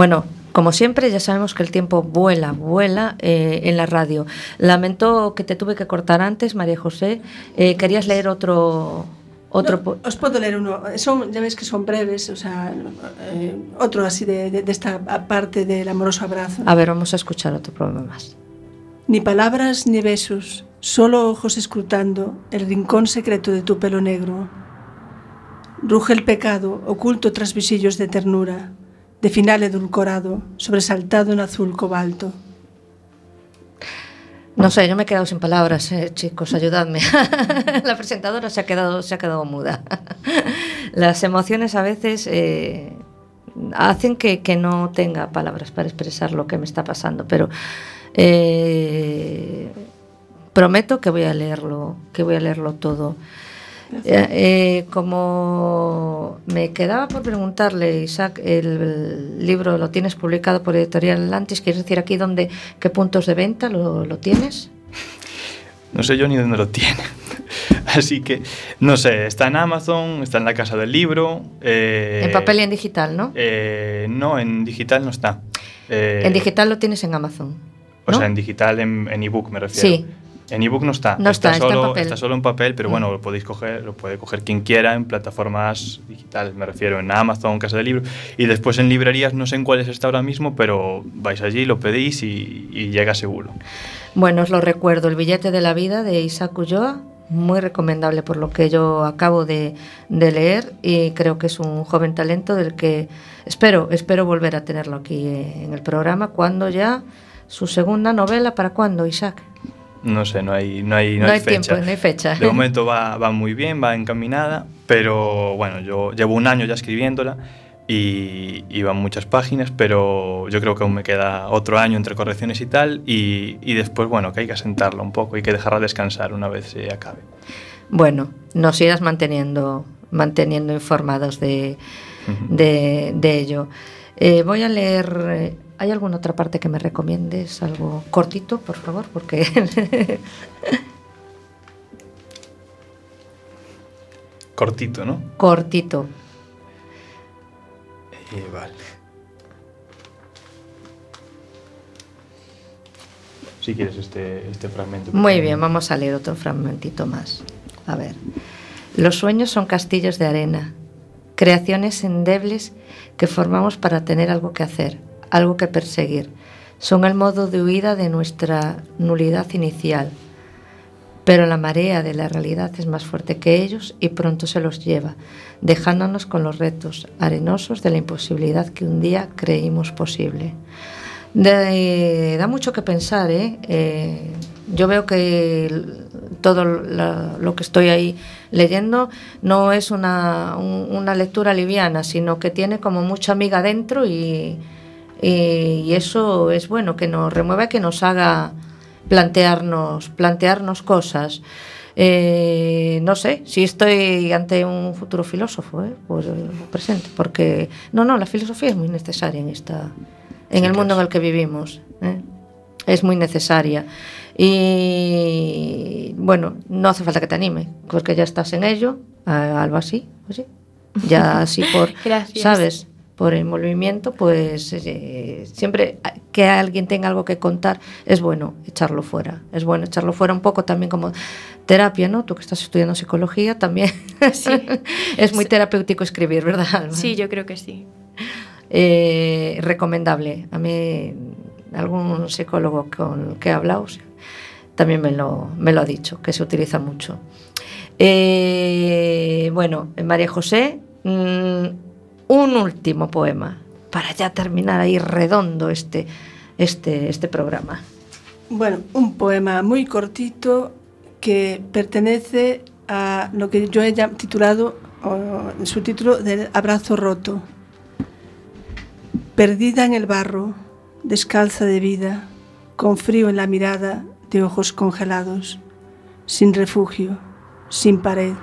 Bueno, como siempre, ya sabemos que el tiempo vuela, vuela eh, en la radio. Lamento que te tuve que cortar antes, María José. Eh, ¿Querías leer otro, otro No, os puedo leer uno. Son, ya veis que son breves, o sea, eh, otro así de, de- de esta parte del amoroso abrazo. A ver, vamos a escuchar otro programa más. Ni palabras ni besos, solo ojos escrutando el rincón secreto de tu pelo negro. Ruge el pecado, oculto tras visillos de ternura, de final edulcorado, sobresaltado en azul cobalto. No sé, yo me he quedado sin palabras, eh, chicos, ayudadme. la presentadora se ha quedado, se ha quedado muda. Las emociones a veces eh, hacen que, no tenga palabras para expresar lo que me está pasando, pero eh, prometo que voy a leerlo, que voy a leerlo todo. Eh, eh, como me quedaba por preguntarle, Isaac, el, libro lo tienes publicado por Editorial Atlantis, ¿quieres decir aquí dónde, qué puntos de venta lo, lo tienes? No sé yo ni dónde lo tiene. Así que, no sé, está en Amazon, está en la casa del libro. eh, en papel y en digital, ¿no? eh, no, en digital no está. En digital lo tienes en Amazon. O ¿no? sea, en digital, en, en ebook me refiero. Sí. En ebook no está. No está, está en solo, papel. está solo en papel, pero Mm. bueno, lo podéis coger, lo puede coger quien quiera en plataformas digitales, me refiero en Amazon, Casa del Libro. Y después en librerías, no sé en cuáles está ahora mismo, pero vais allí, lo pedís y, y llega seguro. Bueno, os lo recuerdo, El billete de la vida de Isaac Ulloa, muy recomendable por lo que yo acabo de, de leer y creo que es un joven talento del que espero, espero volver a tenerlo aquí eh, en el programa cuando ya su segunda novela, ¿para cuándo, Isaac? No sé, no hay, no hay, no No hay hay tiempo, fecha. no hay fecha. De momento va, va muy bien, va encaminada, pero bueno, yo llevo un año ya escribiéndola y, y van muchas páginas, pero yo creo que aún me queda otro año entre correcciones y tal, y, y después, bueno, que hay que asentarla un poco, hay que dejarla descansar una vez se acabe. Bueno, nos irás manteniendo, manteniendo informados de, de, de ello. Eh, voy a leer. ¿Hay alguna otra parte que me recomiendes? Algo cortito, por favor, porque. Cortito, ¿no? cortito. Eh, vale. Si quieres este, este fragmento. Muy bien, vamos a leer otro fragmentito más. A ver. Los sueños son castillos de arena, creaciones endebles que formamos para tener algo que hacer, algo que perseguir. Son el modo de huida de nuestra nulidad inicial. Pero la marea de la realidad es más fuerte que ellos y pronto se los lleva, dejándonos con los retos arenosos de la imposibilidad que un día creímos posible. Da mucho que pensar, ¿eh? Eh, yo veo que todo lo que estoy ahí leyendo no es una, un- una lectura liviana, sino que tiene como mucha amiga dentro y, y- y eso es bueno, que nos remueva, que nos haga plantearnos, plantearnos cosas. Eh, no sé si estoy ante un futuro filósofo, ¿eh? pues eh, presente, porque no, no, la filosofía es muy necesaria en esta, en Sí el mundo en el que vivimos. ¿eh? Es muy necesaria. Y bueno, no hace falta que te anime, porque ya estás en ello, algo así, pues sí. Ya así por, Gracias. ¿sabes? Por el movimiento, pues eh, siempre que alguien tenga algo que contar, es bueno echarlo fuera. Es bueno echarlo fuera un poco también como terapia, ¿no? Tú que estás estudiando psicología también. Sí. es muy terapéutico escribir, ¿verdad? Alba? Sí, yo creo que sí. Eh, recomendable. A mí, algún psicólogo con el que he hablado también me lo, me lo ha dicho, que se utiliza mucho. Eh, bueno, María José, mm, un último poema para ya terminar ahí redondo este, este, este programa. Bueno, un poema muy cortito que pertenece a lo que yo he titulado, o, el subtítulo del abrazo roto. Perdida en el barro, descalza de vida, con frío en la mirada, de ojos congelados, sin refugio, sin pared,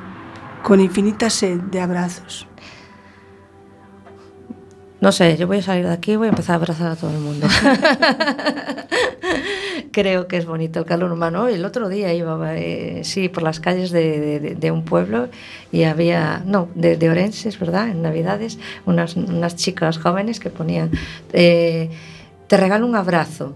con infinita sed de abrazos. No sé, yo voy a salir de aquí y voy a empezar a abrazar a todo el mundo. Creo que es bonito el calor humano. El otro día iba, eh, sí, por las calles de, de, de, un pueblo y había, no, de, de Orense, verdad, en Navidades, unas, unas chicas jóvenes que ponían, eh, te regalo un abrazo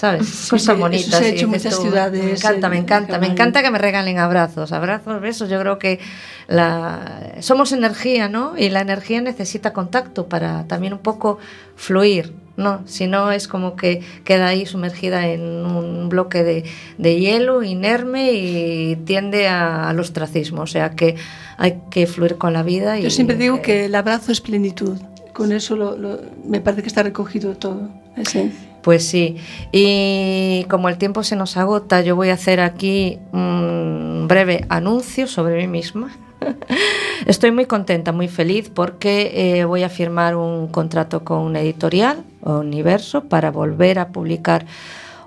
¿Sabes? Sí, Cosas sí, eso bonitas. se ha hecho en muchas ciudades, Me encanta, me en encanta, me encanta que me regalen abrazos, abrazos, besos. Yo creo que la, somos energía, ¿no? Y la energía necesita contacto para también un poco fluir, ¿no? Si no es como que queda ahí sumergida en un bloque de, de hielo inerme y tiende a- al ostracismo. O sea que hay que fluir con la vida. Y, Yo siempre digo eh, que el abrazo es plenitud. Con eso lo- lo- me parece que está recogido todo. esencia. Pues sí, y como el tiempo se nos agota, yo voy a hacer aquí un breve anuncio sobre mí misma. Estoy muy contenta, muy feliz porque eh, voy a firmar un contrato con una editorial, Universo, para volver a publicar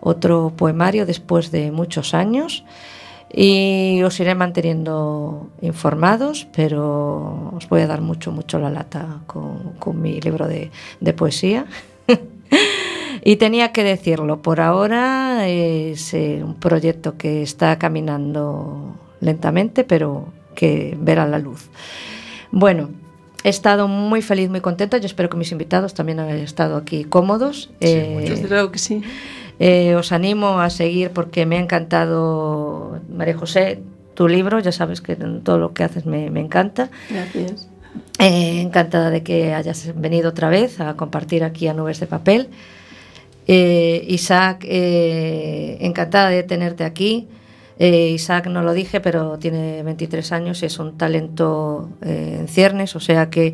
otro poemario después de muchos años. Y os iré manteniendo informados, pero os voy a dar mucho, mucho la lata con, mi libro de poesía. Y tenía que decirlo, por ahora es eh, un proyecto que está caminando lentamente, pero que verá la luz. Bueno, he estado muy feliz, muy contenta. Yo espero que mis invitados también hayan estado aquí cómodos. Eh, Desde luego que sí. eh, os animo a seguir porque me ha encantado, María José, tu libro. Ya sabes que todo lo que haces me, me encanta. Gracias. Eh, encantada de que hayas venido otra vez a compartir aquí a Nubes de Papel. Eh, Isaac, eh, encantada de tenerte aquí. Eh, Isaac no lo dije, pero tiene 23 años y es un talento eh, en ciernes, o sea que,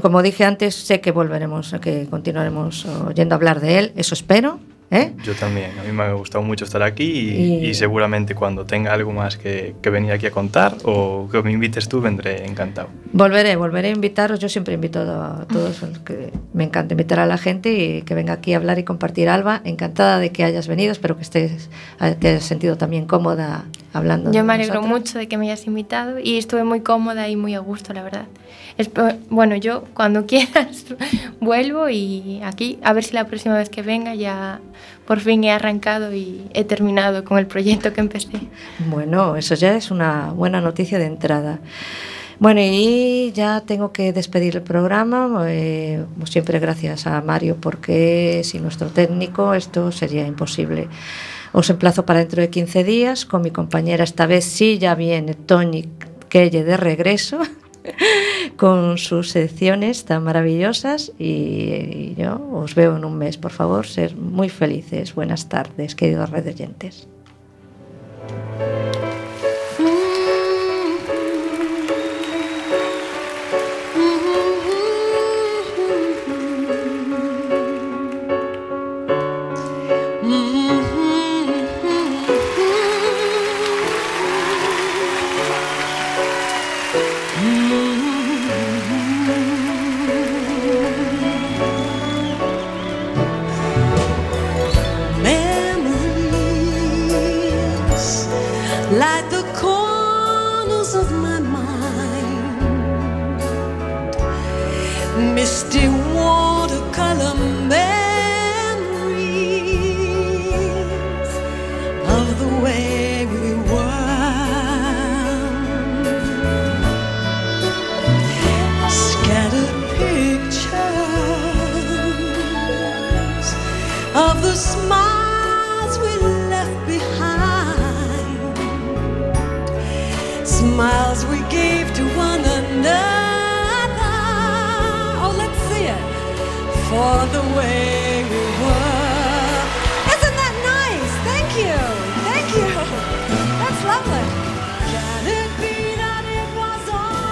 como dije antes, sé que volveremos, que continuaremos oyendo hablar de él, eso espero. ¿Eh? Yo también, a mí me ha gustado mucho estar aquí y, Y- y seguramente cuando tenga algo más que, que venir aquí a contar o que me invites tú, vendré encantado. Volveré, volveré a invitaros. Yo siempre invito a todos que me encanta invitar a la gente y que venga aquí a hablar y compartir. Alba, encantada de que hayas venido. Espero que estés, que hayas sentido también cómoda hablando. Yo me alegro nosotras. mucho de que me hayas invitado y estuve muy cómoda y muy a gusto, la verdad. Espe- bueno, yo cuando quieras vuelvo y aquí a ver si la próxima vez que venga ya por fin he arrancado y he terminado con el proyecto que empecé. Bueno, eso ya es una buena noticia de entrada. Bueno, y ya tengo que despedir el programa. eh, como siempre, gracias a Mario, porque sin nuestro técnico esto sería imposible. Os emplazo para dentro de 15 días con mi compañera. Esta vez sí ya viene Tony Kelle de regreso con sus secciones tan maravillosas y, yo os veo en un mes. Por favor, ser muy felices. Buenas tardes, queridos redoyentes.